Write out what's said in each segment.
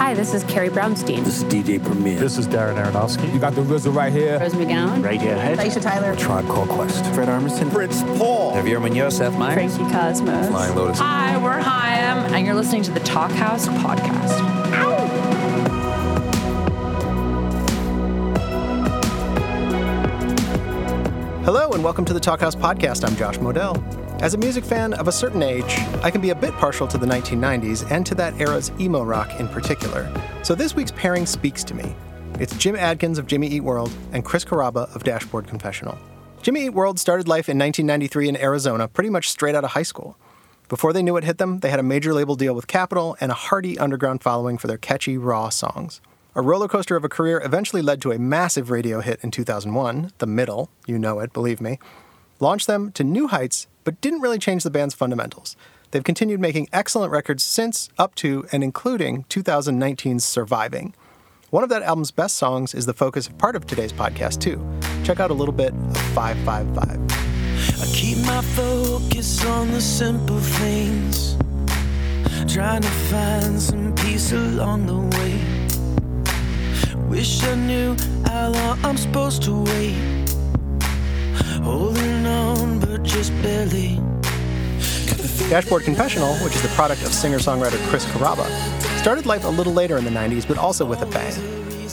Hi, this is Carrie Brownstein. This is DJ Premier. This is Darren Aronofsky. You got the RZA right here. Rose McGowan. Right Radiohead. Aisha Tyler. Tribe Called Quest. Fred Armisen. Fritz Paul. Javier Munoz. Seth Meyers. Frankie Cosmos. Flying Lotus. Hi, we're Haim, and you're listening to the Talkhouse podcast. Hello, and welcome to the Talkhouse podcast. I'm Josh Modell. As a music fan of a certain age, I can be a bit partial to the 1990s and to that era's emo rock in particular. So this week's pairing speaks to me. It's Jim Adkins of Jimmy Eat World and Chris Carrabba of Dashboard Confessional. Jimmy Eat World started life in 1993 in Arizona, pretty much straight out of high school. Before they knew it hit them, they had a major label deal with Capitol and a hearty underground following for their catchy, raw songs. A roller coaster of a career eventually led to a massive radio hit in 2001, The Middle, you know it, believe me, launched them to new heights but didn't really change the band's fundamentals. They've continued making excellent records since, up to, and including 2019's Surviving. One of that album's best songs is the focus of part of today's podcast, too. Check out a little bit of 555. I keep my focus on the simple things, trying to find some peace along the way. Wish I knew how long I'm supposed to wait, holding on, but just barely. Dashboard Confessional, which is the product of singer songwriter Chris Carrabba, started life a little later in the 90s, but also with a bang.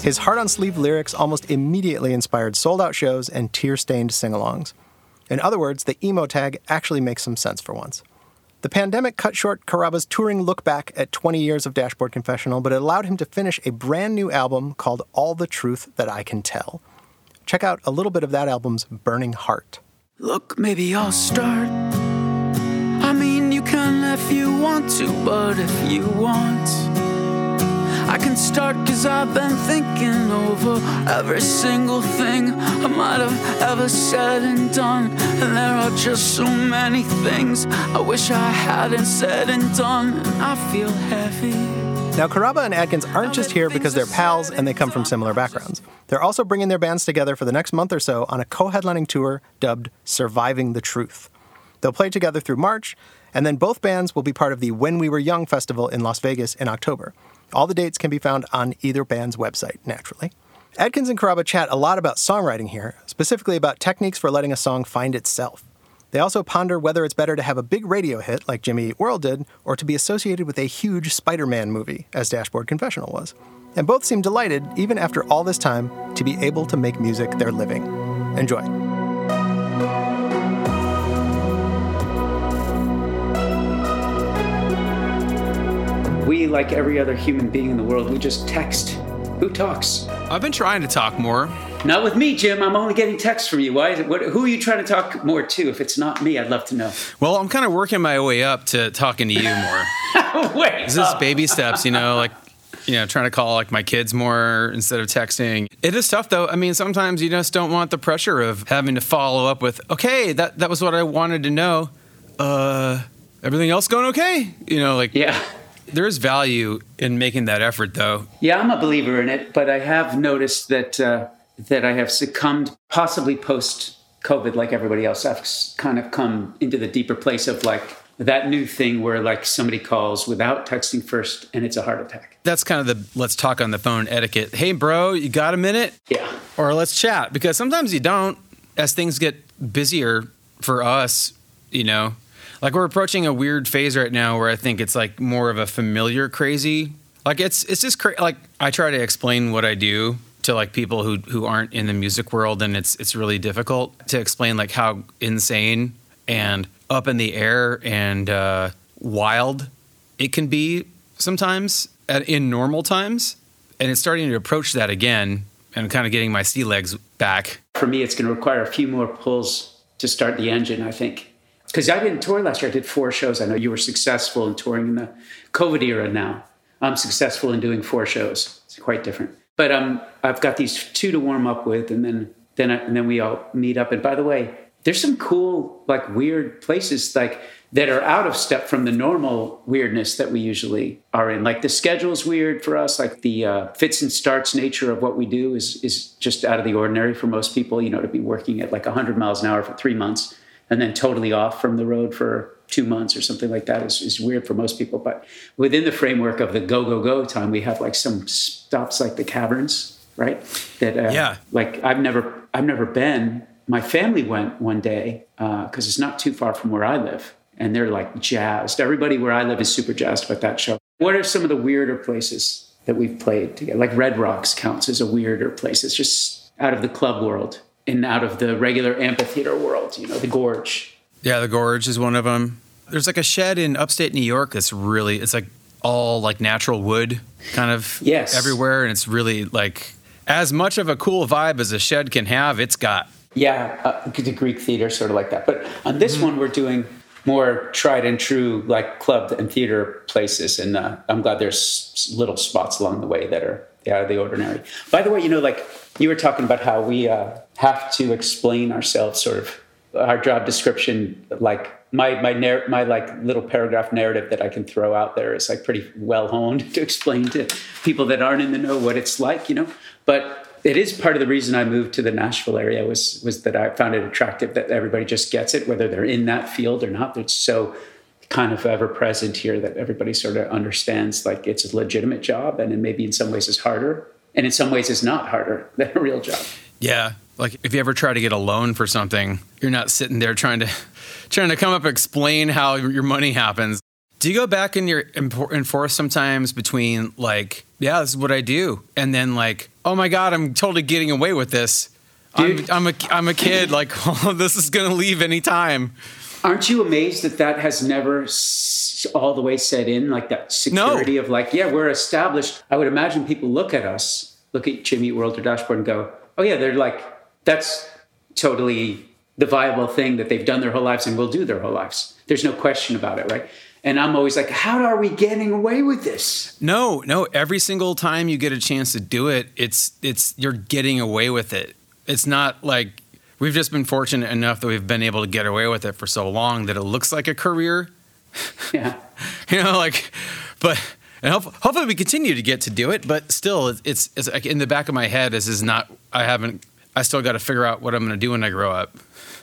His heart on sleeve lyrics almost immediately inspired sold out shows and tear stained sing alongs. In other words, the emo tag actually makes some sense for once. The pandemic cut short Carrabba's touring look back at 20 years of Dashboard Confessional, but it allowed him to finish a brand new album called All the Truth That I Can Tell. Check out a little bit of that album's Burning Heart. Look, maybe I'll start. I mean, you can if you want to, but if you want, I can start cause I've been thinking over every single thing I might have ever said and done. And there are just so many things I wish I hadn't said and done. And I feel heavy. Now, Carrabba and Adkins aren't just here because they're pals and they come from similar backgrounds. They're also bringing their bands together for the next month or so on a co headlining tour dubbed Surviving the Truth. They'll play together through March, and then both bands will be part of the When We Were Young festival in Las Vegas in October. All the dates can be found on either band's website, naturally. Adkins and Carrabba chat a lot about songwriting here, specifically about techniques for letting a song find itself. They also ponder whether it's better to have a big radio hit like Jimmy Eat World did, or to be associated with a huge Spider Man movie, as Dashboard Confessional was. And both seem delighted, even after all this time, to be able to make music their living. Enjoy. We, like every other human being in the world, we just text. Who talks? I've been trying to talk more. Not with me, Jim. I'm only getting texts from you. Why is it? What, who are you trying to talk more to? If it's not me, I'd love to know. Well, I'm kind of working my way up to talking to you more. Wait, is This baby steps, you know, like you know, trying to call like my kids more instead of texting. It is tough though. I mean, sometimes you just don't want the pressure of having to follow up with, "Okay, that that was what I wanted to know." Uh, everything else going okay? You know, like yeah. There is value in making that effort, though. Yeah, I'm a believer in it, but I have noticed that uh, that I have succumbed, possibly post COVID, like everybody else. I've kind of come into the deeper place of like that new thing where like somebody calls without texting first, and it's a heart attack. That's kind of the let's talk on the phone etiquette. Hey, bro, you got a minute? Yeah. Or let's chat because sometimes you don't. As things get busier for us, you know, like we're approaching a weird phase right now where I think it's like more of a familiar crazy. Like it's it's just cra- like I try to explain what I do to like people who who aren't in the music world, and it's it's really difficult to explain like how insane and up in the air and uh, wild it can be sometimes at, in normal times, and it's starting to approach that again, and kind of getting my sea legs back. For me, it's going to require a few more pulls to start the engine. I think because I didn't tour last year. I did four shows. I know you were successful in touring in the COVID era. Now I'm successful in doing four shows. It's quite different. But um, I've got these two to warm up with, and then then I, and then we all meet up. And by the way, there's some cool, like weird places like that are out of step from the normal weirdness that we usually are in. Like the schedule's weird for us. Like the uh, fits and starts nature of what we do is is just out of the ordinary for most people. You know, to be working at like 100 miles an hour for three months and then totally off from the road for two months or something like that is, is weird for most people. But within the framework of the go, go, go time, we have like some stops like the caverns, right? That, uh, Yeah. like I've never, I've never been. My family went one day because it's not too far from where I live, and they're like jazzed. Everybody where I live is super jazzed about that show. What are some of the weirder places that we've played together? Like Red Rocks counts as a weirder place. It's just out of the club world and out of the regular amphitheater world. You know, the Gorge. Yeah, the Gorge is one of them. There's like a shed in upstate New York that's really, it's like all like natural wood kind of Yes. everywhere. And it's really like as much of a cool vibe as a shed can have, it's got. Yeah, uh, the Greek theater, sort of like that. But on this one, we're doing more tried and true, like club and theater places. And uh, I'm glad there's little spots along the way that are out of the ordinary. By the way, you know, like you were talking about how we uh, have to explain ourselves, sort of our job description, like my my narr- my like little paragraph narrative that I can throw out there is like pretty well honed to explain to people that aren't in the know what it's like, you know. But it is part of the reason I moved to the Nashville area was was that I found it attractive that everybody just gets it, whether they're in that field or not. It's so kind of ever present here that everybody sort of understands like it's a legitimate job and then maybe in some ways is harder and in some ways is not harder than a real job. Yeah. Like if you ever try to get a loan for something, you're not sitting there trying to trying to come up and explain how your money happens. Do you go back and you're impor- enforce sometimes between like, yeah, this is what I do, and then like, oh my god, I'm totally getting away with this. I'm, I'm a I'm a kid. Like, oh, this is gonna leave any time. Aren't you amazed that that has never s- all the way set in, like that security of like, yeah, we're established. I would imagine people look at us, look at Jimmy World or Dashboard, and go, oh yeah, they're like, that's totally the viable thing that they've done their whole lives and will do their whole lives. There's no question about it, right? And I'm always like, how are we getting away with this? No, no. Every single time you get a chance to do it, it's it's you're getting away with it. It's not like we've just been fortunate enough that we've been able to get away with it for so long that it looks like a career. Yeah. You know, like, but and hope, hopefully we continue to get to do it. But still, it's it's, it's like in the back of my head. This is not. I haven't. I still got to figure out what I'm going to do when I grow up.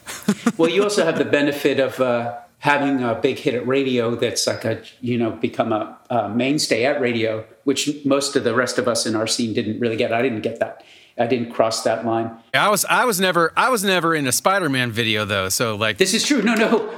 well, you also have the benefit of uh, having a big hit at radio that's like a, you know, become a, a mainstay at radio, which most of the rest of us in our scene didn't really get. I didn't get that. I didn't cross that line. I was I was never I was never in a Spider-Man video though. So like This is true. No, no.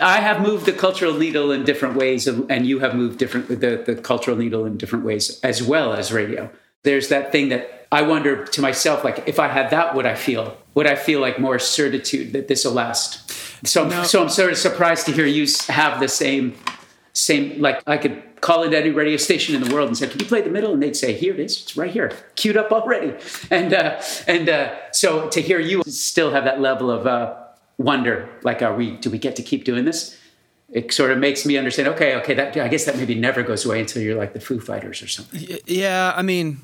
I have moved the cultural needle in different ways, and you have moved different the, the cultural needle in different ways as well as radio. There's that thing that I wonder to myself, like, if I had that, would I feel? Would I feel like more certitude that this will last? So, No. so I'm sort of surprised to hear you have the same, same. Like, I could call into any radio station in the world and say, "Can you play the middle?" And they'd say, "Here it is. It's right here, queued up already." And uh, and uh, so to hear you still have that level of uh, wonder, like, are we? Do we get to keep doing this? It sort of makes me understand. Okay, okay, that I guess that maybe never goes away until you're like the Foo Fighters or something. Yeah, I mean,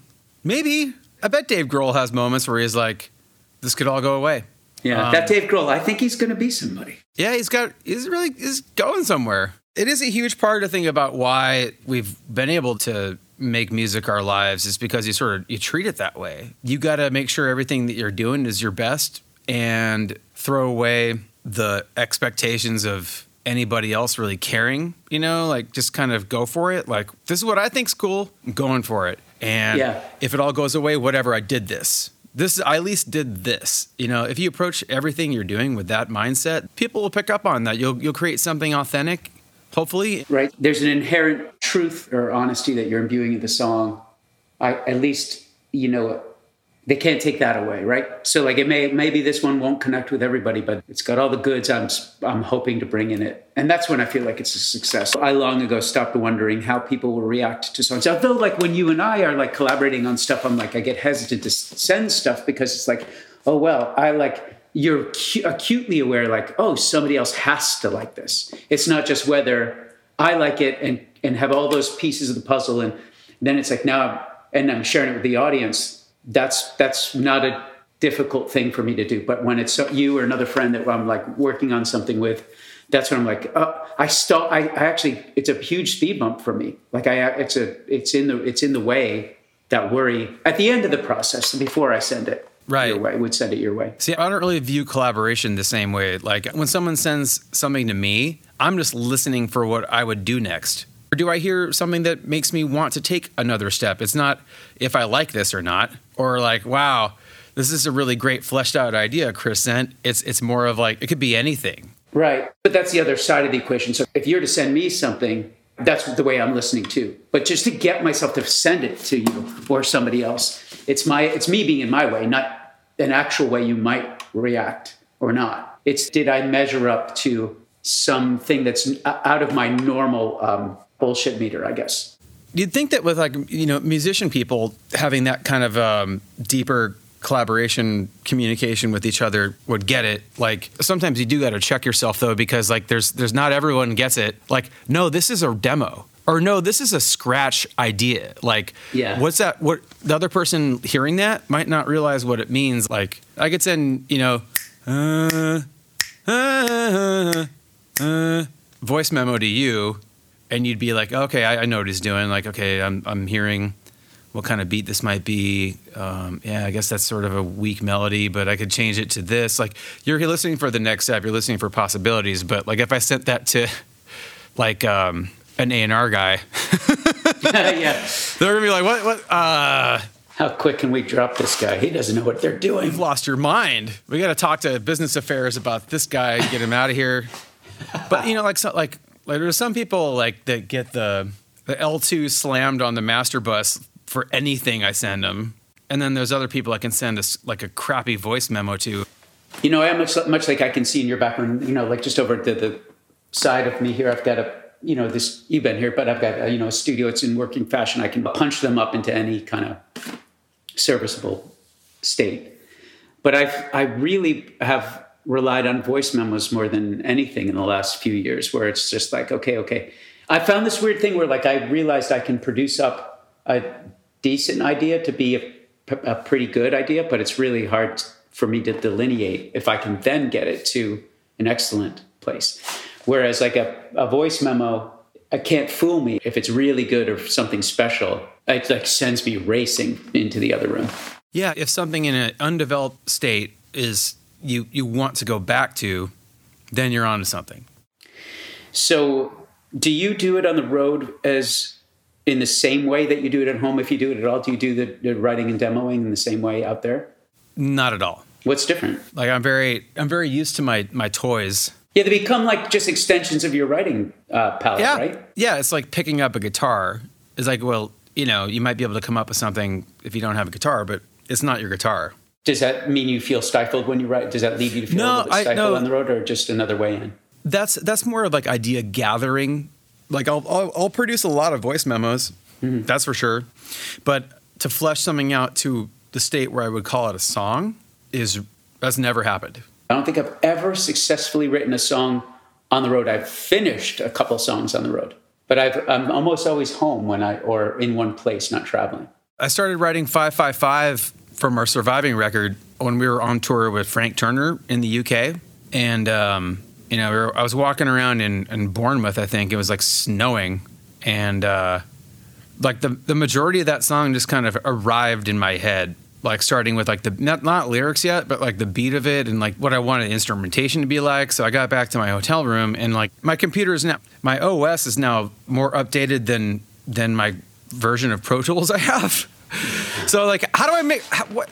maybe. I bet Dave Grohl has moments where he's like, "This could all go away." Yeah, Um, that Dave Grohl. I think he's going to be somebody. Yeah, he's got. He's really is going somewhere. It is a huge part to think about why we've been able to make music our lives is because you sort of you treat it that way. You got to make sure everything that you're doing is your best and throw away the expectations of anybody else really caring, you know, like just kind of go for it. Like this is what I think's cool, I'm going for it. And Yeah. if it all goes away, whatever, I did this. This I at least did this. You know, if you approach everything you're doing with that mindset, people will pick up on that. You'll you'll create something authentic, hopefully. right? There's an inherent truth or honesty that you're imbuing in the song. I, at least, you know, they can't take that away, right? So, like, it may maybe this one won't connect with everybody, but it's got all the goods I'm I'm hoping to bring in it, and that's when I feel like it's a success. I long ago stopped wondering how people will react to songs. Although, like, when you and I are like collaborating on stuff, I'm like, I get hesitant to send stuff because it's like, oh well, I like you're cu- acutely aware, like, oh, somebody else has to like this. It's not just whether I like it and and have all those pieces of the puzzle, and then it's like now, and I'm sharing it with the audience. That's that's not a difficult thing for me to do. But when it's you or another friend that I'm like working on something with, that's when I'm like, oh, I stop. I, I actually, it's a huge speed bump for me. Like I, it's a, it's in the, it's in the way that worry at the end of the process before I send it Right. your way. Would send it your way. See, I don't really view collaboration the same way. Like when someone sends something to me, I'm just listening for what I would do next. Or do I hear something that makes me want to take another step? It's not if I like this or not, or like, wow, this is a really great fleshed out idea, Chris sent. It's it's more of like it could be anything. Right. But that's the other side of the equation. So if you're to send me something, that's the way I'm listening to. But just to get myself to send it to you or somebody else, it's my it's me being in my way, not an actual way you might react or not. It's did I measure up to something that's out of my normal um, bullshit meter, I guess. You'd think that with like you know musician people having that kind of um, deeper collaboration communication with each other would get it. Like sometimes you do got to check yourself though because like there's there's not everyone gets it. Like no this is a demo. Or no this is a scratch idea. Like yeah. what's that what the other person hearing that might not realize what it means. Like i could send you know uh, uh, uh, voice memo to you and you'd be like, okay, I, I, know what he's doing. Like, okay, I'm I'm hearing what kind of beat this might be. Um, yeah, I guess that's sort of a weak melody, but I could change it to this. Like, you're listening for the next step. You're listening for possibilities. But like, if I sent that to like um, an A and R guy, yeah, they're gonna be like, what, what? Uh, how quick can we drop this guy? He doesn't know what they're doing. You've lost your mind. We got to talk to business affairs about this guy, get him out of here. But you know, like so, like like there's some people like that get the the L2 slammed on the master bus for anything I send them, and then there's other people I can send a, like a crappy voice memo to. You know, I'm much much like I can see in your background. You know, like just over the the side of me here, I've got a you know this you've been here, but I've got a, you know a studio. It's in working fashion. I can punch them up into any kind of serviceable state. But I I really have relied on voice memos more than anything in the last few years, where it's just like, okay, okay. I found this weird thing where like I realized I can produce up a decent idea to be a, a pretty good idea, but it's really hard for me to delineate if I can then get it to an excellent place. Whereas like a, a voice memo, I can't fool me if it's really good or something special. It like sends me racing into the other room. Yeah, if something in an undeveloped state is you you want to go back to, then you're onto something. So, do you do it on the road as in the same way that you do it at home? If you do it at all, do you do the, the writing and demoing in the same way out there? Not at all. What's different? Like I'm very I'm very used to my my toys. Yeah, they become like just extensions of your writing uh, palette, yeah. right? Yeah, it's like picking up a guitar. It's like, well, you know, you might be able to come up with something if you don't have a guitar, but it's not your guitar. Does that mean you feel stifled when you write? Does that lead you to feel no, a little bit stifled no. on the road, or just another way in? That's that's more of like idea gathering. Like I'll I'll, I'll produce a lot of voice memos, mm-hmm. that's for sure. But to flesh something out to the state where I would call it a song is that's never happened. I don't think I've ever successfully written a song on the road. I've finished a couple songs on the road, but i am almost always home when I or in one place, not traveling. I started writing five five five from our surviving record when we were on tour with Frank Turner in the UK, and um, you know we were, I was walking around in, in, Bournemouth. I think it was like snowing, and uh, like the the majority of that song just kind of arrived in my head. Like starting with like the not not lyrics yet, but like the beat of it and like what I wanted instrumentation to be like. So I got back to my hotel room and like my computer is now my OS is now more updated than than my version of Pro Tools I have. so like, how do I make how, what?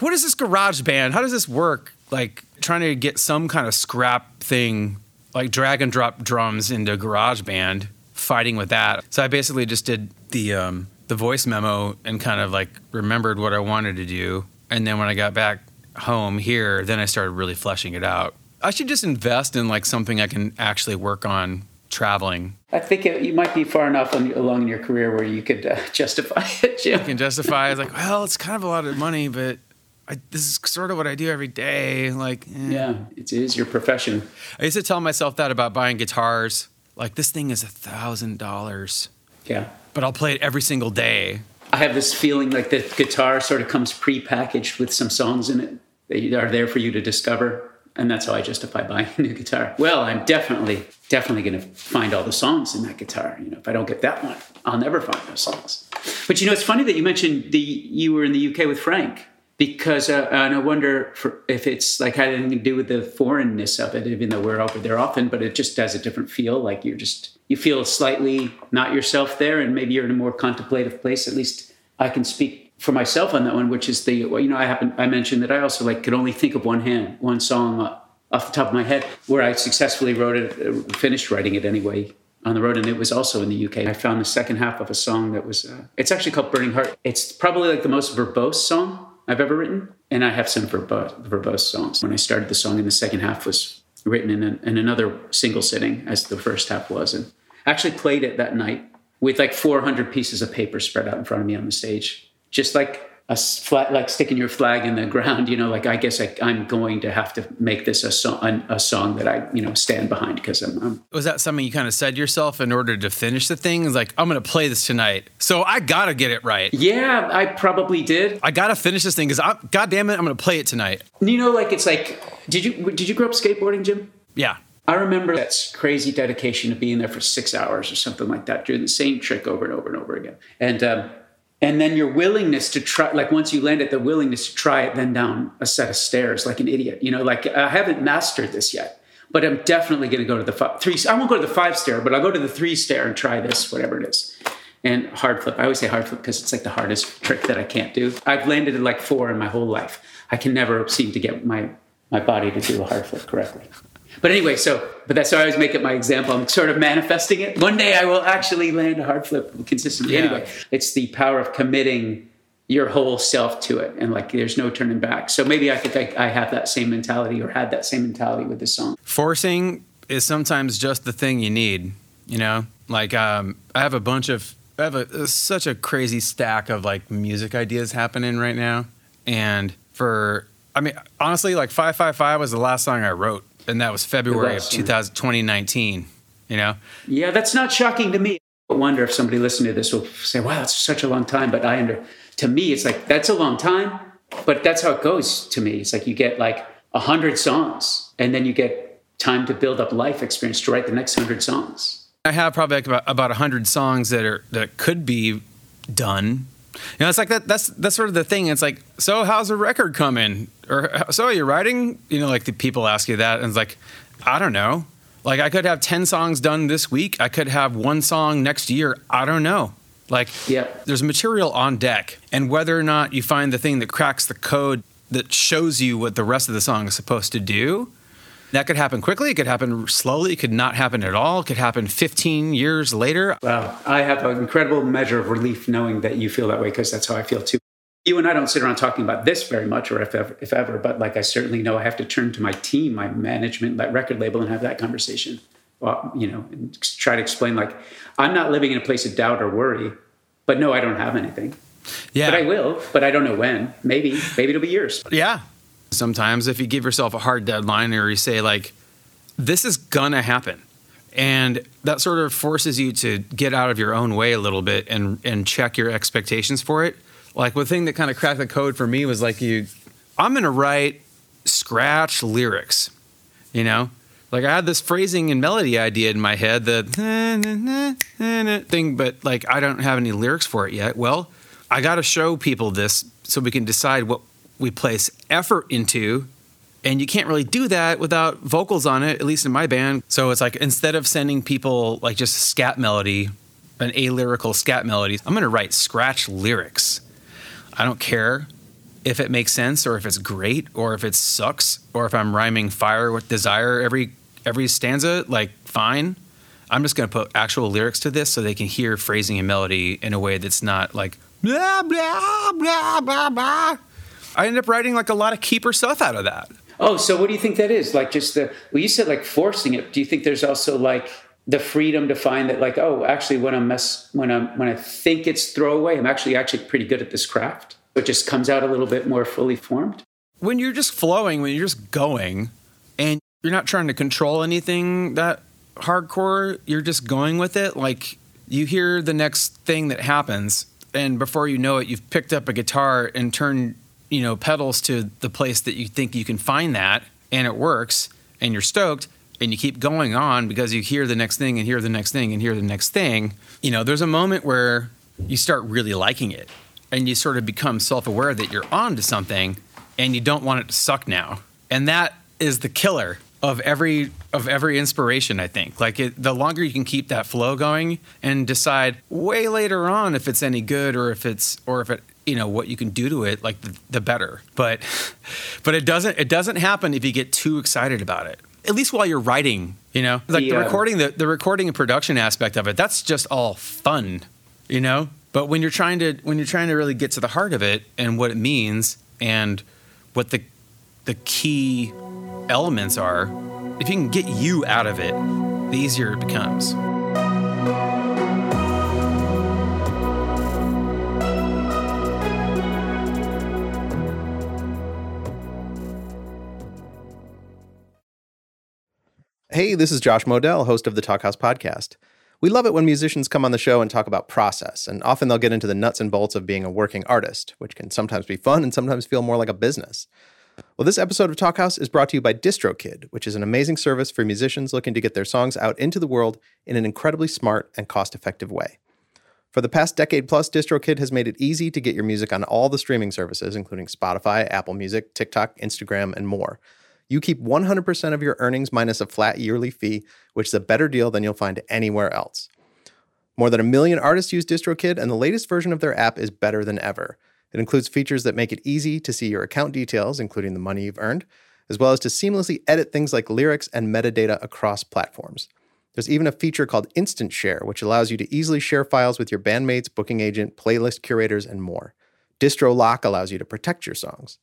What is this GarageBand? How does this work? Like trying to get some kind of scrap thing, like drag and drop drums into GarageBand, fighting with that. So I basically just did the um, the voice memo and kind of like remembered what I wanted to do. And then when I got back home here, then I started really fleshing it out. I should just invest in like something I can actually work on traveling. I think it, you might be far enough on, along in your career where you could uh, justify it. Jim. You can justify it like, well, it's kind of a lot of money, but I, this is sort of what I do every day. Like, eh. yeah, it is your profession. I used to tell myself that about buying guitars. Like, this thing is a thousand dollars. Yeah, but I'll play it every single day. I have this feeling like the guitar sort of comes pre-packaged with some songs in it that are there for you to discover and that's how I justify buying a new guitar. Well, I'm definitely, definitely going to find all the songs in that guitar. You know, if I don't get that one, I'll never find those songs. But you know, it's funny that you mentioned the you were in the UK with Frank. because uh, and I wonder for, if it's like had anything to do with the foreignness of it, even though we're over there often, but it just has a different feel. Like you're just you feel slightly not yourself there, and maybe you're in a more contemplative place. At least I can speak for myself on that one, which is the you know I happen I mentioned that I also like could only think of one hand one song off the top of my head where I successfully wrote it, uh, finished writing it anyway on the road, and it was also in the UK. I found the second half of a song that was uh, it's actually called Burning Heart. It's probably like the most verbose song I've ever written, and I have some verbose, verbose songs. When I started the song, and the second half was written in, a, in another single sitting, as the first half was, and actually played it that night with like 400 pieces of paper spread out in front of me on the stage, just like a flat, like sticking your flag in the ground, you know, like I guess I, am going to have to make this a song, a song that I, you know, stand behind because I'm, I'm, Was that something you kind of said to yourself in order to finish the thing? It's like I'm going to play this tonight, so I gotta get it right. Yeah, I probably did. I gotta finish this thing because I, God damn it, I'm going to play it tonight. You know, like it's like, did you did you grow up skateboarding, Jim? Yeah. I remember that crazy dedication to being there for six hours or something like that, doing the same trick over and over and over again. And um, and then your willingness to try like once you land it the willingness to try it then down a set of stairs like an idiot you know like i haven't mastered this yet but i'm definitely going to go to the five, three i won't go to the five stair but i'll go to the three stair and try this whatever it is. And hard flip i always say hard flip because it's like the hardest trick that i can't do. I've landed at like four in my whole life. I can never seem to get my my body to do a hard flip correctly but anyway, so but that's why I always make it my example. I'm sort of manifesting it. One day I will actually land a hard flip consistently. Yeah. Anyway, it's the power of committing your whole self to it, and like there's no turning back. So maybe I think I, I have that same mentality, or had that same mentality with this song. Forcing is sometimes just the thing you need. You know, like um, I have a bunch of I have a, such a crazy stack of like music ideas happening right now, and for I mean honestly, like five five five was the last song I wrote and that was February was, of 2000, 2019. You know? Yeah, that's not shocking to me. I wonder if somebody listening to this will say, "Wow, that's such a long time." But I under to me, it's like that's a long time, but that's how it goes to me. It's like you get like a hundred songs, and then you get time to build up life experience to write the next hundred songs. I have probably like about about a hundred songs that are that could be done you know, it's like that. That's that's sort of the thing. It's like, so how's the record coming? Or so you're you writing? You know, like the people ask you that, and it's like, I don't know. Like I could have ten songs done this week. I could have one song next year. I don't know. Like, yeah. there's material on deck, and whether or not you find the thing that cracks the code that shows you what the rest of the song is supposed to do, that could happen quickly. It could happen slowly. It could not happen at all. It could happen 15 years later. Wow. I have an incredible measure of relief knowing that you feel that way because that's how I feel too. You and I don't sit around talking about this very much, or if ever, if ever, but like I certainly know I have to turn to my team, my management, that record label, and have that conversation. Well, you know, and try to explain like I'm not living in a place of doubt or worry, but no, I don't have anything. Yeah, but I will, but I don't know when. Maybe, maybe it'll be years. Yeah, Sometimes, if you give yourself a hard deadline or you say, like, this is gonna happen, and that sort of forces you to get out of your own way a little bit and, and check your expectations for it. Like, the thing that kind of cracked the code for me was like, you, I'm gonna write scratch lyrics, you know? Like I had this phrasing and melody idea in my head, the thing, but like I don't have any lyrics for it yet. Well, I got to show people this so we can decide what we place effort into and you can't really do that without vocals on it at least in my band. So it's like instead of sending people like just a scat melody an a lyrical scat melody i'm to write scratch lyrics. I don't care if it makes sense or if it's great or if it sucks or if i'm rhyming fire with desire every every stanza like fine. I'm just going to put actual lyrics to this so they can hear phrasing and melody in a way that's not like blah blah blah blah blah I ended up writing like a lot of keeper stuff out of that. Oh, so what do you think that is? Like just the well, you said like forcing it. Do you think there's also like the freedom to find that like, oh, actually when I mess when I'm when I think it's throwaway, I'm actually actually pretty good at this craft. It just comes out a little bit more fully formed. When you're just flowing, when you're just going, and you're not trying to control anything that hardcore, you're just going with it. Like you hear the next thing that happens, and before you know it, you've picked up a guitar and turned you know pedals to the place that you think you can find that and it works and you're stoked and you keep going on because you hear the next thing and hear the next thing and hear the next thing you know there's a moment where you start really liking it and you sort of become self-aware that you're on to something and you don't want it to suck now. And that is the killer of every of every inspiration i think like it, the longer you can keep that flow going and decide way later on if it's any good or if it's or if it you know what you can do to it like the, the better. But but it doesn't it doesn't happen if you get too excited about it at least while you're writing you know? Like the, The, recording the, the recording and production aspect of it that's just all fun you know? But when you're trying to when you're trying to really get to the heart of it and what it means and what the the key elements are if you can get you out of it the easier it becomes Hey, this is Josh Modell, host of the Talkhouse podcast. We love it when musicians come on the show and talk about process, and often they'll get into the nuts and bolts of being a working artist, which can sometimes be fun and sometimes feel more like a business. Well, this episode of Talkhouse is brought to you by DistroKid, which is an amazing service for musicians looking to get their songs out into the world in an incredibly smart and cost effective way. For the past decade plus, DistroKid has made it easy to get your music on all the streaming services, including Spotify, Apple Music, TikTok, Instagram, and more. You keep 100% of your earnings minus a flat yearly fee, which is a better deal than you'll find anywhere else. More than a million artists use DistroKid, and the latest version of their app is better than ever. It includes features that make it easy to see your account details, including the money you've earned, as well as to seamlessly edit things like lyrics and metadata across platforms. There's even a feature called Instant Share, which allows you to easily share files with your bandmates, booking agent, playlist curators, and more. Distro Lock allows you to protect your songs.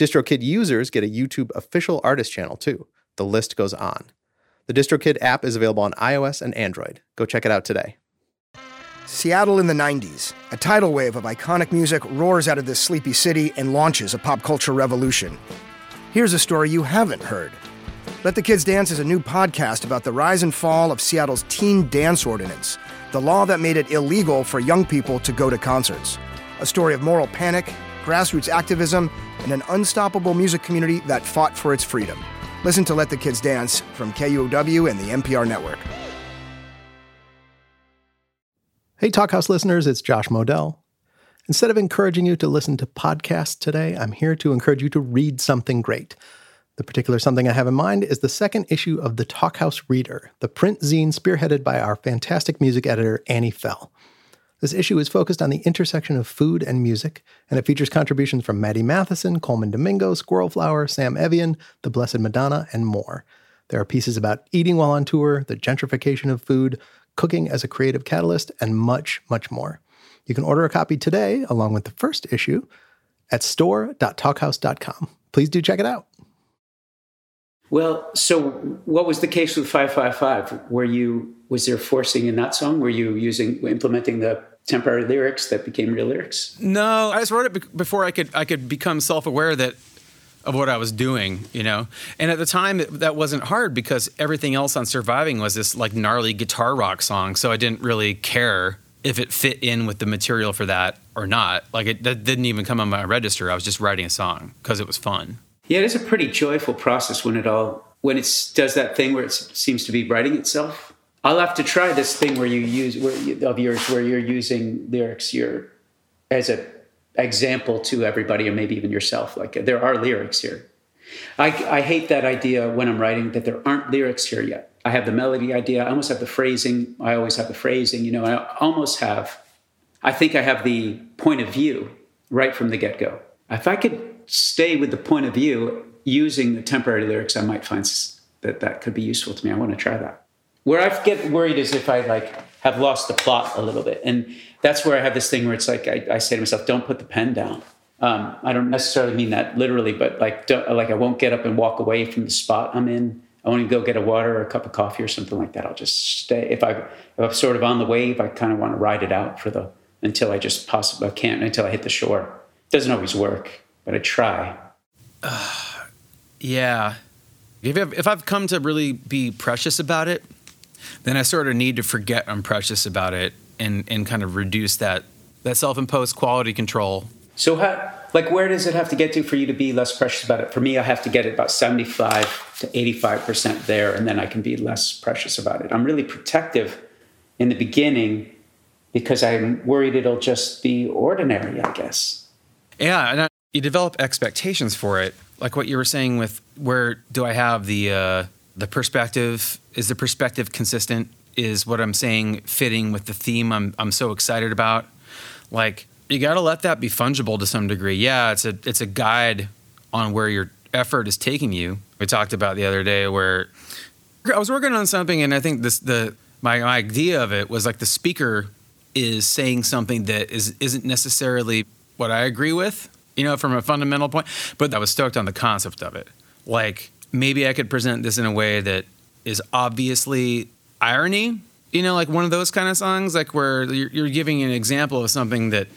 DistroKid users get a YouTube official artist channel too. The list goes on. The DistroKid app is available on iOS and Android. Go check it out today. Seattle in the 90s. A tidal wave of iconic music roars out of this sleepy city and launches a pop culture revolution. Here's a story you haven't heard. Let the Kids Dance is a new podcast about the rise and fall of Seattle's teen dance ordinance, the law that made it illegal for young people to go to concerts. A story of moral panic, grassroots activism, and an unstoppable music community that fought for its freedom. Listen to Let the Kids Dance from KUOW and the NPR network. Hey, Talkhouse listeners, it's Josh Modell. Instead of encouraging you to listen to podcasts today, I'm here to encourage you to read something great. The particular something I have in mind is the second issue of the Talkhouse Reader, the print zine spearheaded by our fantastic music editor, Annie Fell. This issue is focused on the intersection of food and music, and it features contributions from Maddie Matheson, Colman Domingo, Squirrel Flower, Sam Evian, The Blessed Madonna, and more. There are pieces about eating while on tour, the gentrification of food, cooking as a creative catalyst, and much, much more. You can order a copy today, along with the first issue, at store.talkhouse.com. Please do check it out. Well, so what was the case with 555? Were you was there forcing in that song? Were you using implementing the temporary lyrics that became real lyrics? No, I just wrote it be- before I could I could become self aware that of what I was doing, you know. And at the time, it, that wasn't hard because everything else on Surviving was this like gnarly guitar rock song, so I didn't really care if it fit in with the material for that or not. Like it that didn't even come on my register. I was just writing a song because it was fun. Yeah, it is a pretty joyful process when it all when it does that thing where it seems to be writing itself. I'll have to try this thing where you use where you, of yours where you're using lyrics you're as a example to everybody or maybe even yourself. Like there are lyrics here. I, I hate that idea when I'm writing that there aren't lyrics here yet. I have the melody idea. I almost have the phrasing. I always have the phrasing. You know, I almost have. I think I have the point of view right from the get go. If I could stay with the point of view using the temporary lyrics, I might find that that could be useful to me. I want to try that. Where I get worried is if I like have lost the plot a little bit, and that's where I have this thing where it's like I, I say to myself, "Don't put the pen down." Um, I don't necessarily mean that literally, but like like I won't get up and walk away from the spot I'm in. I want to go get a water or a cup of coffee or something like that. I'll just stay. If I if I'm sort of on the wave, I kind of want to ride it out for the until I just possibly I can't until I hit the shore. It doesn't always work, but I try. Uh, yeah. If if I've come to really be precious about it, then I sort of need to forget I'm precious about it and, and kind of reduce that that self-imposed quality control. So how like where does it have to get to for you to be less precious about it? For me, I have to get it about 75 to 85% there and then I can be less precious about it. I'm really protective in the beginning because I'm worried it'll just be ordinary, I guess. Yeah, and I, you develop expectations for it, like what you were saying with where do I have the uh, the perspective? Is the perspective consistent? Is what I'm saying fitting with the theme I'm I'm so excited about? Like you got to let that be fungible to some degree. Yeah, it's a it's a guide on where your effort is taking you. We talked about the other day where I was working on something, and I think this the my, my idea of it was like the speaker is saying something that is isn't necessarily what I agree with, you know, from a fundamental point. But I was stoked on the concept of it. Like maybe I could present this in a way that is obviously irony, you know, like one of those kind of songs, like where you're, you're giving an example of something that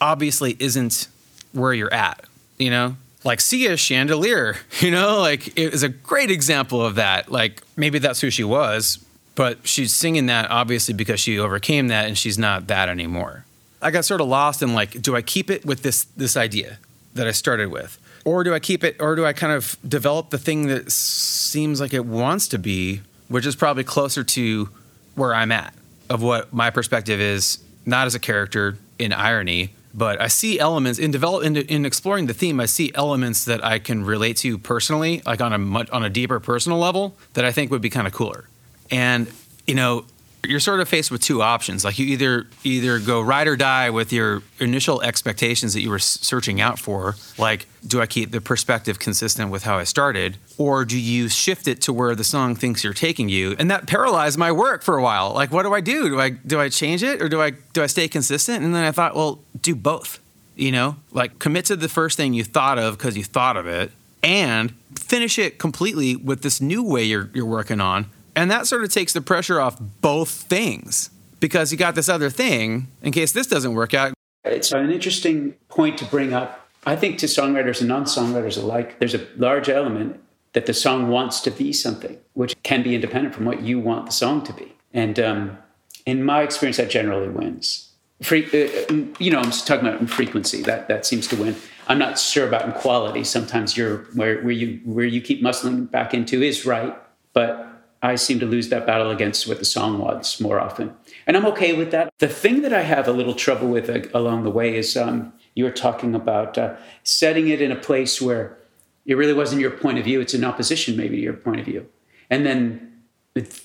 obviously isn't where you're at, you know? Like Sia Chandelier, you know, like it is a great example of that. Like maybe that's who she was, but she's singing that obviously because she overcame that and she's not that anymore. I got sort of lost in like, do I keep it with this this idea that I started with? Or do I keep it or do I kind of develop the thing that seems like it wants to be, which is probably closer to where I'm at of what my perspective is, not as a character in irony, but I see elements in develop in, in exploring the theme. I see elements that I can relate to personally, like on a much, on a deeper personal level, that I think would be kind of cooler. And you know, you're sort of faced with two options. Like you either either go ride or die with your initial expectations that you were searching out for. Like, do I keep the perspective consistent with how I started, or do you shift it to where the song thinks you're taking you? And that paralyzed my work for a while. Like, what do I do? Do I do I change it, or do I do I stay consistent? And then I thought, well, do both. You know, like commit to the first thing you thought of because you thought of it, and finish it completely with this new way you're you're working on and that sort of takes the pressure off both things because you got this other thing in case this doesn't work out. It's an interesting point to bring up. I think to songwriters and non songwriters alike, there's a large element that the song wants to be something, which can be independent from what you want the song to be. And um, in my experience, that generally wins. Free, uh, you know, I'm talking about in frequency. That that seems to win. I'm not sure about in quality. Sometimes you're where, where you where you keep muscling back into is right, but I seem to lose that battle against what the song was more often. And I'm okay with that. The thing that I have a little trouble with uh, along the way is um, you're talking about uh, setting it in a place where it really wasn't your point of view, it's in opposition maybe to your point of view. And then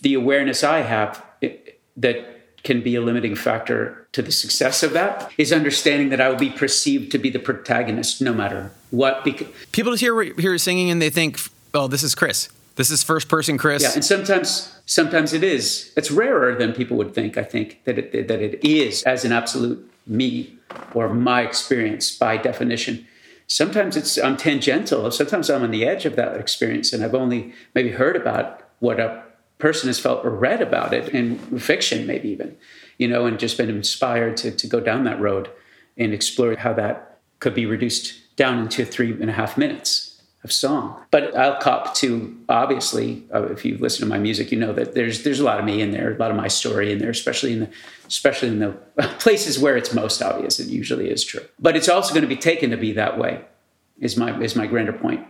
the awareness I have it, that can be a limiting factor to the success of that is understanding that I will be perceived to be the protagonist no matter what. Because People just hear, hear singing and they think, oh, this is Chris this is first person Chris. Yeah, and sometimes sometimes it is. It's rarer than people would think. I think that it that it is as an absolute me or my experience by definition. Sometimes it's I'm tangential. Sometimes I'm on the edge of that experience, and I've only maybe heard about what a person has felt or read about it in fiction, maybe even, you know, and just been inspired to to go down that road and explore how that could be reduced down into three and a half minutes of song. But I'll cop to obviously, uh, if you listen to my music, you know that there's there's a lot of me in there, a lot of my story in there, especially in the especially in the places where it's most obvious. It usually is true, but it's also going to be taken to be that way. Is my is my grander point,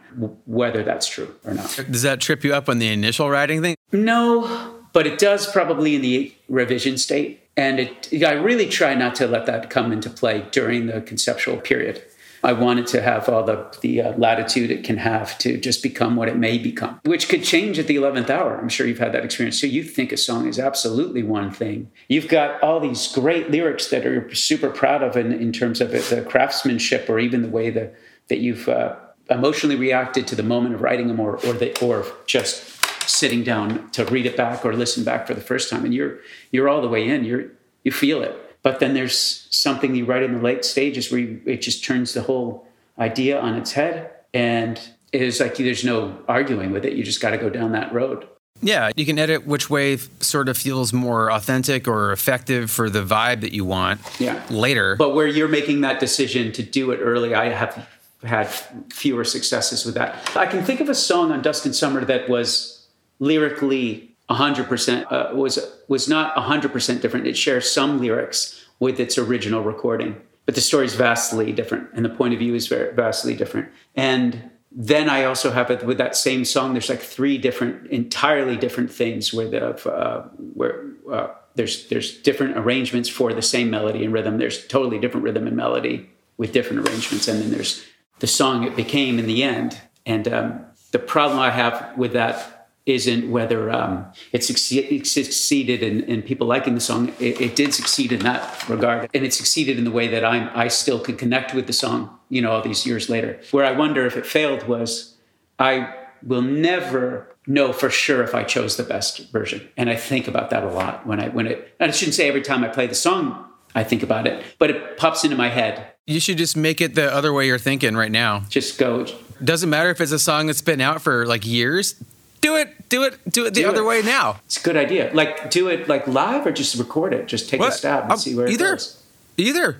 whether that's true or not. Does that trip you up on the initial writing thing? No, but it does probably in the revision state, and it I really try not to let that come into play during the conceptual period I wanted to have all the, the uh, latitude it can have to just become what it may become, which could change at the 11th hour. I'm sure you've had that experience. So you think a song is absolutely one thing. You've got all these great lyrics that are super proud of in, in terms of it, the craftsmanship or even the way the, that you've uh, emotionally reacted to the moment of writing them or, or, the, or just sitting down to read it back or listen back for the first time. And you're, you're all the way in, you're, you feel it but then there's something you write in the late stages where you, it just turns the whole idea on its head. And it is like there's no arguing with it. You just got to go down that road. Yeah, you can edit which way sort of feels more authentic or effective for the vibe that you want yeah. later. But where you're making that decision to do it early, I have had fewer successes with that. I can think of a song on Dusk and Summer that was lyrically 100% uh, was was not 100% different. It shares some lyrics with its original recording, but the story is vastly different, and the point of view is very, vastly different. And then I also have it with that same song. There's like three different, entirely different things where the uh, where uh, there's there's different arrangements for the same melody and rhythm. There's totally different rhythm and melody with different arrangements, and then there's the song it became in the end. And um, the problem I have with that isn't whether um, it, succeed, it, succeeded in, in, people liking the song. It, it, did succeed in that regard, and it succeeded in the way that I'm, I still could connect with the song. You know, all these years later. Where I wonder if it failed was I will never know for sure if I chose the best version, and I think about that a lot when I when it. I shouldn't say every time I play the song I think about it, but it pops into my head. You should just make it the other way you're thinking right now. Just go. Doesn't matter if it's a song that's been out for like years. Do it, do it, do it the do other it. way now. It's a good idea. Like do it like live or just record it. Just take what? a stab and I'll, see where either, it goes. Either.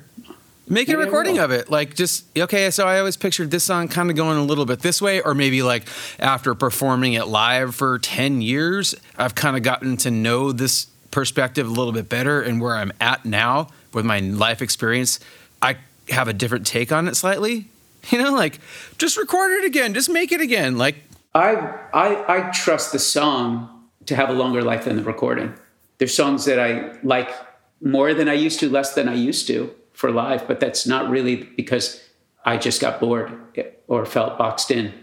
Make maybe a recording of it. Like just okay, so I always pictured this song kind of going a little bit this way, or maybe like after performing it live for 10 years, I've kind of gotten to know this perspective a little bit better and where I'm at now with my life experience, I have a different take on it slightly. You know, like just record it again, just make it again. Like I I I trust the song to have a longer life than the recording. There's songs that I like more than I used to, less than I used to for live, but that's not really because I just got bored or felt boxed in.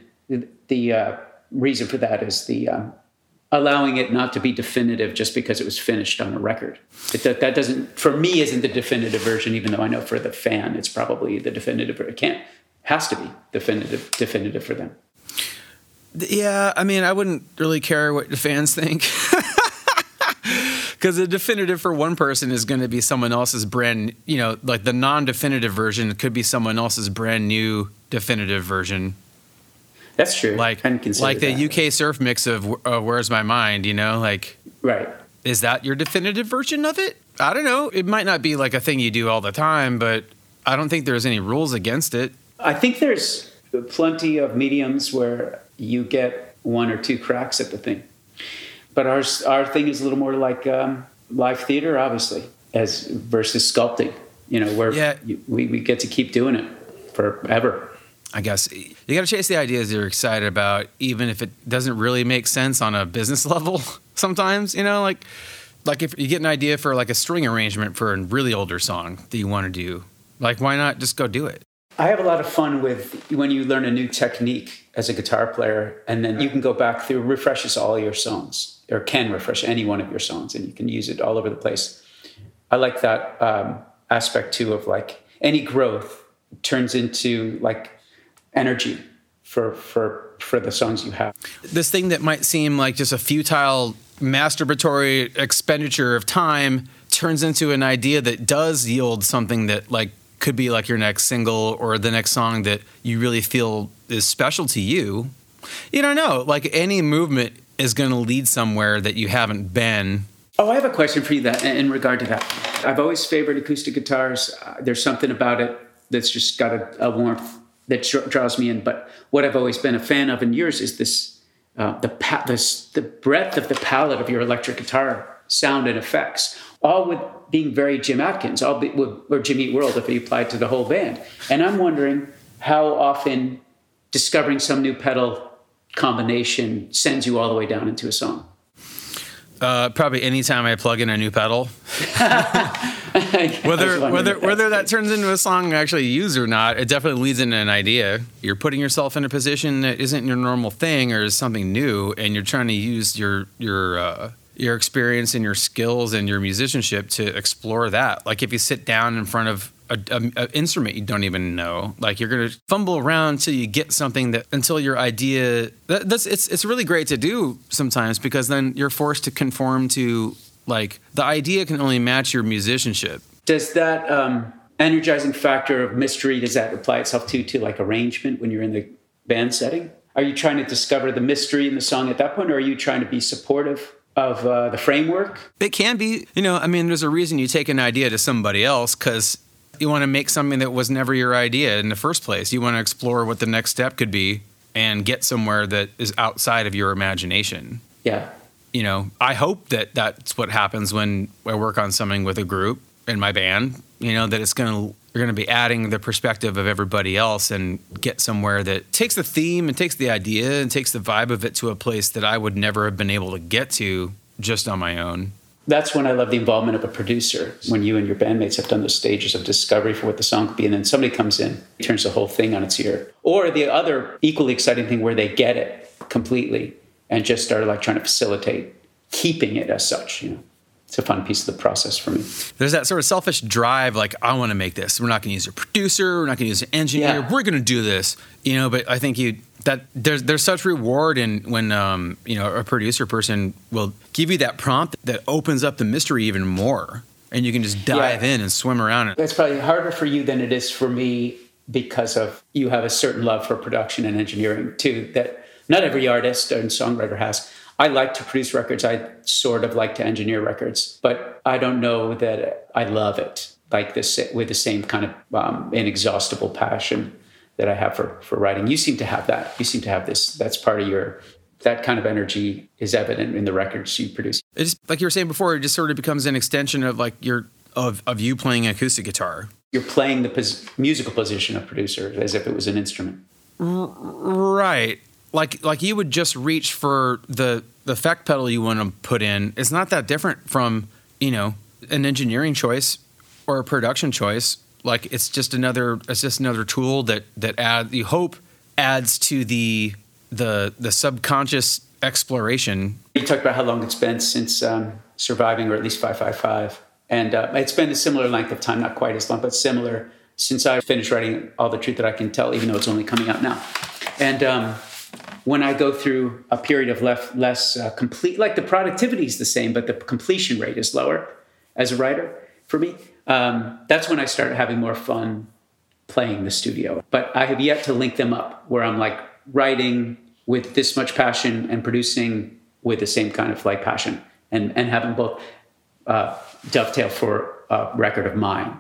The uh, reason for that is the um, allowing it not to be definitive just because it was finished on a record. It, that, that doesn't, for me, isn't the definitive version, even though I know for the fan, it's probably the definitive. It can't, has to be definitive, definitive for them. Yeah, I mean, I wouldn't really care what the fans think. Because the definitive for one person is going to be someone else's brand, you know, like the non definitive version could be someone else's brand new definitive version that's true. Like like the that. UK surf mix of uh, "Where's My Mind," you know, like right. Is that your definitive version of it? I don't know. It might not be like a thing you do all the time, but I don't think there's any rules against it. I think there's plenty of mediums where you get one or two cracks at the thing, but our our thing is a little more like um, live theater, obviously, as versus sculpting. You know, where yeah. we, we get to keep doing it forever. I guess you got to chase the ideas you're excited about, even if it doesn't really make sense on a business level. Sometimes, you know, like like if you get an idea for like a string arrangement for a really older song that you want to do, like why not just go do it? I have a lot of fun with when you learn a new technique as a guitar player, and then you can go back through refreshes all your songs, or can refresh any one of your songs, and you can use it all over the place. I like that um, aspect too of like any growth turns into like energy for for for the songs you have. This thing that might seem like just a futile masturbatory expenditure of time turns into an idea that does yield something that like could be like your next single or the next song that you really feel is special to you. You don't know. Like any movement is going to lead somewhere that you haven't been. Oh, I have a question for you that in regard to that. I've always favored acoustic guitars. Uh, there's something about it that's just got a, a warmth that draws me in. But what I've always been a fan of in years is this uh, the pa- this, the breadth of the palette of your electric guitar sound and effects, all with being very Jim Adkins, all be, or Jimmy Eat World if he applied to the whole band. And I'm wondering how often discovering some new pedal combination sends you all the way down into a song. Uh, probably anytime I plug in a new pedal. whether whether whether that turns into a song actually use or not, it definitely leads into an idea. You're putting yourself in a position that isn't your normal thing or is something new, and you're trying to use your your uh, your experience and your skills and your musicianship to explore that. Like if you sit down in front of an instrument you don't even know. Like you're gonna fumble around until you get something that until your idea. That, that's it's it's really great to do sometimes because then you're forced to conform to like the idea can only match your musicianship. Does that um, energizing factor of mystery does that apply itself to to like arrangement when you're in the band setting? Are you trying to discover the mystery in the song at that point, or are you trying to be supportive of uh, the framework? It can be. You know, I mean, there's a reason you take an idea to somebody else because you want to make something that was never your idea in the first place. You want to explore what the next step could be and get somewhere that is outside of your imagination. Yeah. You know, I hope that that's what happens when I work on something with a group in my band, you know, that it's going to you're going to be adding the perspective of everybody else and get somewhere that takes the theme and takes the idea and takes the vibe of it to a place that I would never have been able to get to just on my own. that's when I love the involvement of a producer. When you and your bandmates have done those stages of discovery for what the song could be, and then somebody comes in, turns the whole thing on its ear. Or the other equally exciting thing where they get it completely and just start like trying to facilitate keeping it as such, you know. It's a fun piece of the process for me. There's that sort of selfish drive, like I want to make this. We're not going to use a producer. We're not going to use an engineer. Yeah. We're going to do this, you know. But I think you that there's there's such reward in when um, you know a producer person will give you that prompt that opens up the mystery even more, and you can just dive Yeah. in and swim around it. It's probably harder for you than it is for me because of you have a certain love for production and engineering too that not every artist and songwriter has. I like to produce records. I sort of like to engineer records, but I don't know that I love it like this with the same kind of um, inexhaustible passion that I have for for writing. You seem to have that. You seem to have this. That's part of your. That kind of energy is evident in the records you produce. It just like you were saying before, it just sort of becomes an extension of like your of of you playing acoustic guitar. You're playing the pos- musical position of producer as if it was an instrument. Right. Like like you would just reach for the the effect pedal you want to put in. It's not that different from, you know, an engineering choice or a production choice. Like it's just another it's just another tool that that add you hope adds to the the the subconscious exploration. You talked about how long it's been since um, surviving, or at least 555. And uh, it's been a similar length of time, not quite as long, but similar since I finished writing All the Truth That I Can Tell, even though it's only coming out now. And um, when I go through a period of less, less uh, complete, like the productivity is the same, but the completion rate is lower as a writer for me, um, that's when I start having more fun playing the studio. But I have yet to link them up where I'm like writing with this much passion and producing with the same kind of like passion and, and having both uh, dovetail for a record of mine.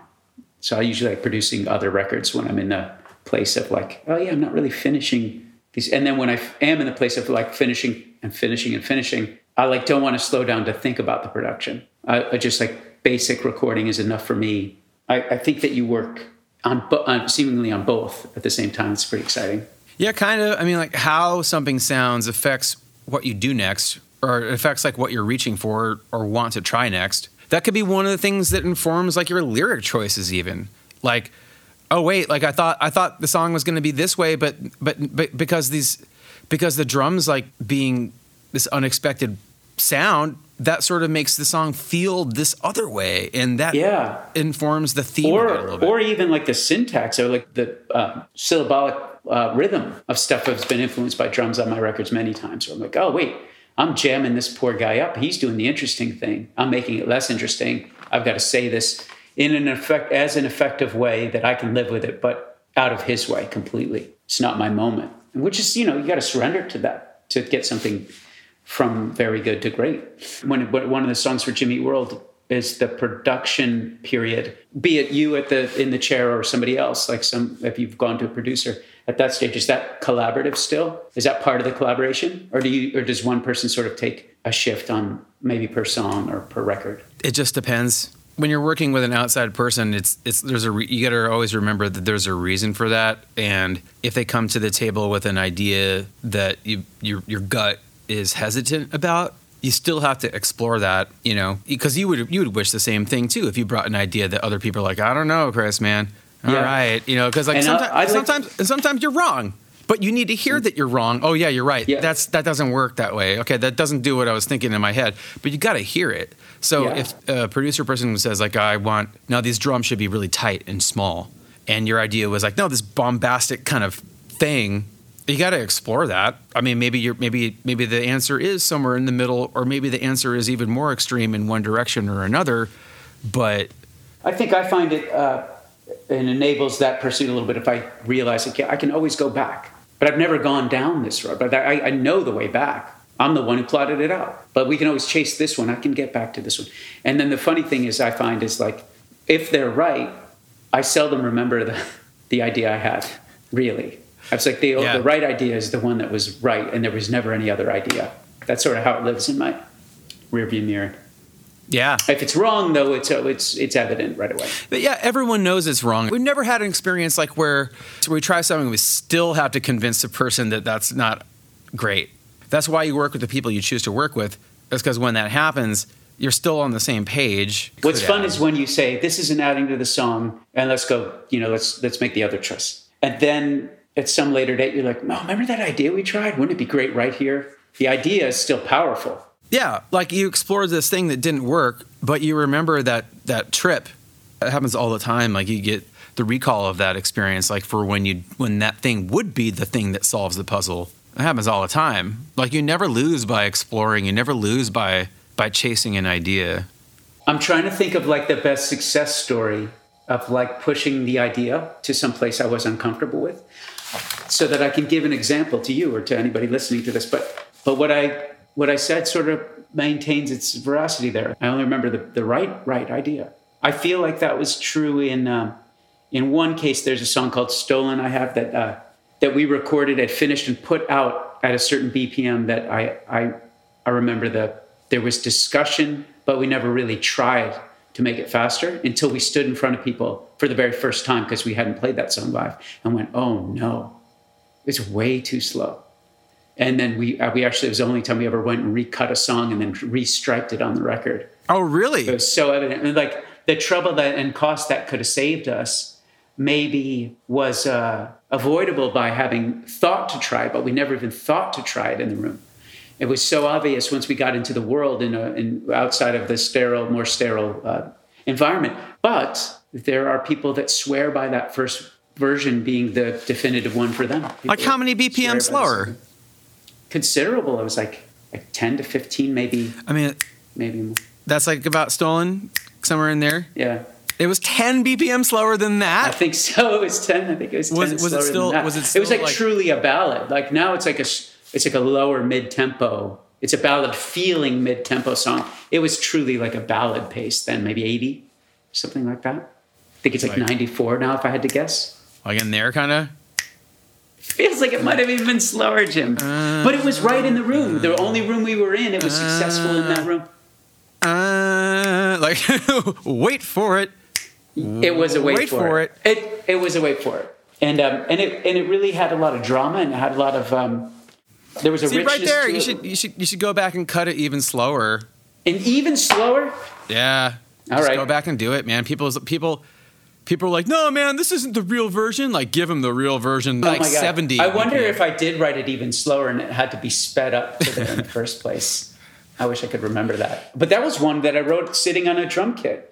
So I usually like producing other records when I'm in the place of like, oh yeah, I'm not really finishing And then when I am in the place of like finishing and finishing and finishing, I like don't want to slow down to think about the production. I, I just like basic recording is enough for me. I, I think that you work on, on seemingly on both at the same time. It's pretty exciting. Yeah, kind of. I mean, like how something sounds affects what you do next, or affects like what you're reaching for or want to try next. That could be one of the things that informs like your lyric choices, even. Like, oh wait, like I thought I thought the song was going to be this way, but but but because these because the drums like being this unexpected sound that sort of makes the song feel this other way, and that Yeah. informs the theme or little bit. or even like the syntax or like the uh, syllabolic uh, rhythm of stuff that's been influenced by drums on my records many times. Where I'm like, oh wait, I'm jamming this poor guy up. He's doing the interesting thing. I'm making it less interesting. I've got to say this in an effect as an effective way that I can live with it, but out of his way completely. It's not my moment, which is you know you got to surrender to that to get something from very good to great. When, one of the songs for Jimmy World is the production period, be it you at the in the chair or somebody else, like some if you've gone to a producer at that stage, is that collaborative still? Is that part of the collaboration, or do you or does one person sort of take a shift on maybe per song or per record? it just depends when you're working with an outside person it's it's there's a re, you got to always remember that there's a reason for that and if they come to the table with an idea that you your your gut is hesitant about you still have to explore that you know because you would you would wish the same thing too if you brought an idea that other people are like I don't know Chris man All right, Yeah. you know because like And sometimes I'd like- sometimes and sometimes you're wrong but you need to hear that you're wrong. Oh yeah, you're right. Yeah. That's that doesn't work that way. Okay, that doesn't do what I was thinking in my head. But you got to hear it. So Yeah. if a producer person says like I want now these drums should be really tight and small, and your idea was like no this bombastic kind of thing, you got to explore that. I mean maybe you're maybe maybe the answer is somewhere in the middle, or maybe the answer is even more extreme in one direction or another. But I think I find it uh, it enables that pursuit a little bit if I realize okay, I can always go back. But I've never gone down this road. But I, I know the way back. I'm the one who plotted it out. But we can always chase this one. I can get back to this one. And then the funny thing is, I find is like, if they're right, I seldom remember the, the idea I had. Really, it's like the Yeah. the right idea is the one that was right, and there was never any other idea. That's sort of how it lives in my rearview mirror. yeah, If it's wrong, though, it's uh, it's it's evident right away. But yeah, everyone knows it's wrong. We've never had an experience like where, where we try something, we still have to convince the person that that's not great. That's why you work with the people you choose to work with. That's because when that happens, you're still on the same page. What's fun add. is when you say this isn't adding to the song, and let's go. You know, let's let's make the other choice. And then at some later date, you're like, "Oh, remember that idea we tried? Wouldn't it be great right here?" The idea is still powerful. Yeah, like you explored this thing that didn't work, but you remember that that trip. It happens all the time. Like you get the recall of that experience, like for when you when that thing would be the thing that solves the puzzle. It happens all the time. Like you never lose by exploring. You never lose by by chasing an idea. I'm trying to think of like the best success story of like pushing the idea to some place I was uncomfortable with, so that I can give an example to you or to anybody listening to this. But but what I what I said sort of maintains its veracity there. I only remember the, the right right idea. I feel like that was true in um, in one case. There's a song called "Stolen" I have that uh, that we recorded, had finished, and put out at a certain BPM. That I I I remember the there was discussion, but we never really tried to make it faster until we stood in front of people for the very first time because we hadn't played that song live and went, "Oh no, it's way too slow." And then we uh, we actually it was the only time we ever went and recut a song and then restriped it on the record. Oh, really? It was so evident, and like the trouble that and cost that could have saved us maybe was uh, avoidable by having thought to try, but we never even thought to try it in the room. It was so obvious once we got into the world in, a, in outside of the sterile, more sterile uh, environment. But there are people that swear by that first version being the definitive one for them. Like how many BPM slower? Considerable. It was like like ten to fifteen, maybe I mean, maybe more. that's like about stolen somewhere in there. Yeah. It was 10 BPM slower than that. I think so. It was ten. I think it was ten. Was it- was it slower than that. was it it was like, like- truly a ballad. Like now, it's like a it's like a lower mid tempo. It's a ballad feeling mid tempo song. It was truly like a ballad pace then, maybe eighty, something like that. I think it's like, Like- ninety four now, if I had to guess. Like in there, kind of. Feels like it might have even been slower, Jim. but it was right in the room. The only room we were in. It was successful in that room. Uh, like, wait for it. It was a wait, Wait for, for it. it. It was a wait for it, and um, and it and it really had a lot of drama and it had a lot of um, there was a See right there, you it. should you should you should go back and cut it even slower. and even slower. Yeah. All Just right. Go back and do it, man. People people people are like, no, man, this isn't the real version. Like, give them the real version, like oh God. seventy. I wonder if I did write it even slower and it had to be sped up in the first place. I wish I could remember that. But that was one that I wrote sitting on a drum kit.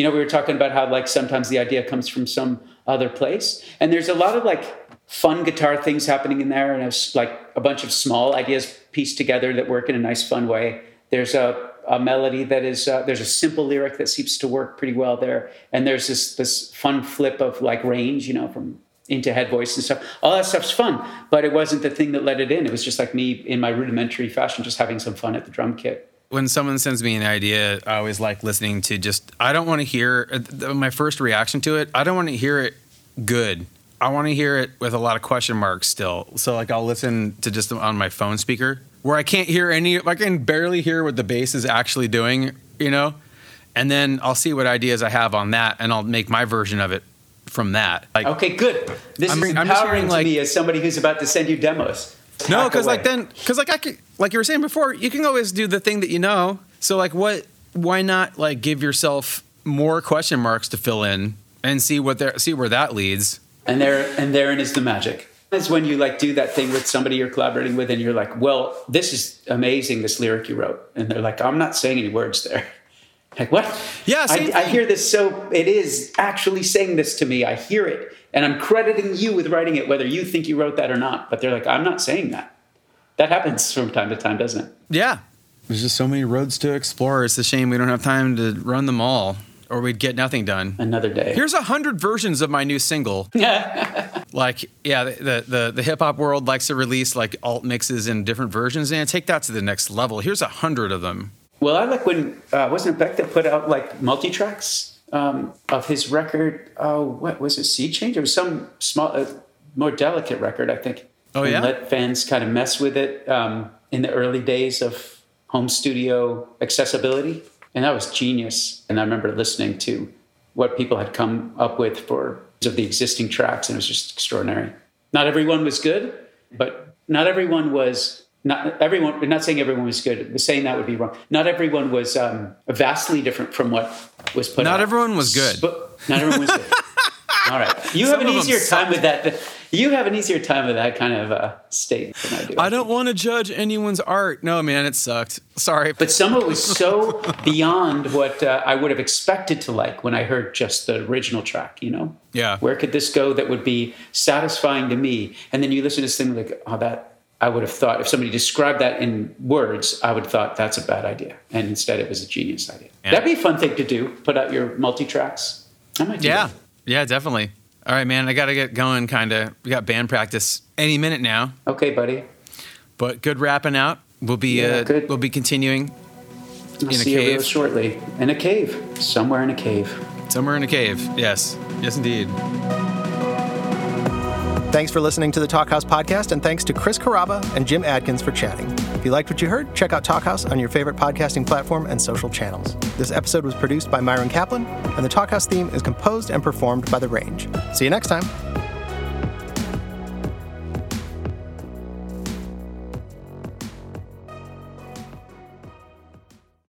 You know, we were talking about how like sometimes the idea comes from some other place, and there's a lot of like fun guitar things happening in there, and it's like a bunch of small ideas pieced together that work in a nice, fun way. There's a, a melody that is uh, there's a simple lyric that seems to work pretty well there, and there's this this fun flip of like range, you know, from into head voice and stuff. All that stuff's fun, but it wasn't the thing that let it in. It was just like me in my rudimentary fashion, just having some fun at the drum kit. When someone sends me an idea, I always like listening to just. I don't want to hear uh, my first reaction to it. I don't want to hear it good. I want to hear it with a lot of question marks still. So like I'll listen to just on my phone speaker where I can't hear any. I can barely hear what the bass is actually doing. You know, and then I'll see what ideas I have on that, and I'll make my version of it from that. Like Okay, good. This I'm is bring- I'm just empowering hearing, to like- me as somebody who's about to send you demos. No, because like then, because like I could, like you were saying before, you can always do the thing that you know. So like, what? Why not like give yourself more question marks to fill in and see what there, see where that leads. and there and therein is the magic. Is when you like do that thing with somebody you're collaborating with, and you're like, "Well, this is amazing. This lyric you wrote," and they're like, "I'm not saying any words there." Like what? Yeah, I, same I thing. hear this. So it is actually saying this to me. I hear it, and I'm crediting you with writing it, whether you think you wrote that or not. But they're like, "I'm not saying that." That happens from time to time, doesn't it? Yeah, there's just so many roads to explore. It's a shame we don't have time to run them all, or we'd get nothing done. Another day. Here's a hundred versions of my new single. like, yeah, the the, the hip hop world likes to release like alt mixes in different versions, and take that to the next level. Here's a hundred of them. Well, I like when uh, wasn't it Beck that put out like multi tracks um, of his record? Oh, what was it? Sea Change? It was some small, uh, more delicate record, I think. Oh, and yeah? Let fans kind of mess with it um, in the early days of home studio accessibility, and that was genius. And I remember listening to what people had come up with for of the existing tracks, and it was just extraordinary. Not everyone was good, but not everyone was not everyone. Not saying everyone was good. Saying that would be wrong. Not everyone was um, vastly different from what was put. Not out. everyone was good. But not everyone was good. All right, you Some have an easier time with that. You have an easier time with that kind of uh, state than I do. I don't want to judge anyone's art. No, man, it sucked. Sorry. But some of it was so beyond what uh, I would have expected to like when I heard just the original track, you know? Yeah. Where could this go that would be satisfying to me? And then you listen to this thing like, oh, that I would have thought if somebody described that in words, I would have thought that's a bad idea. And instead it was a genius idea. Yeah. That'd be a fun thing to do. Put out your multi tracks. I might do Yeah. that. Yeah, definitely. All right, man. I got to get going kind of. We got band practice any minute now, Okay, buddy. but good wrapping out. We'll be Yeah, uh, good. we'll be continuing I'll In a see you real cave. shortly. In a cave. Somewhere in a cave. somewhere in a cave. Yes. Yes indeed. Thanks for listening to the Talkhouse podcast, and thanks to Chris Carrabba and Jim Adkins for chatting. If you liked what you heard, check out Talkhouse on your favorite podcasting platform and social channels. This episode was produced by Myron Kaplan, and the Talkhouse theme is composed and performed by The Range. See you next time.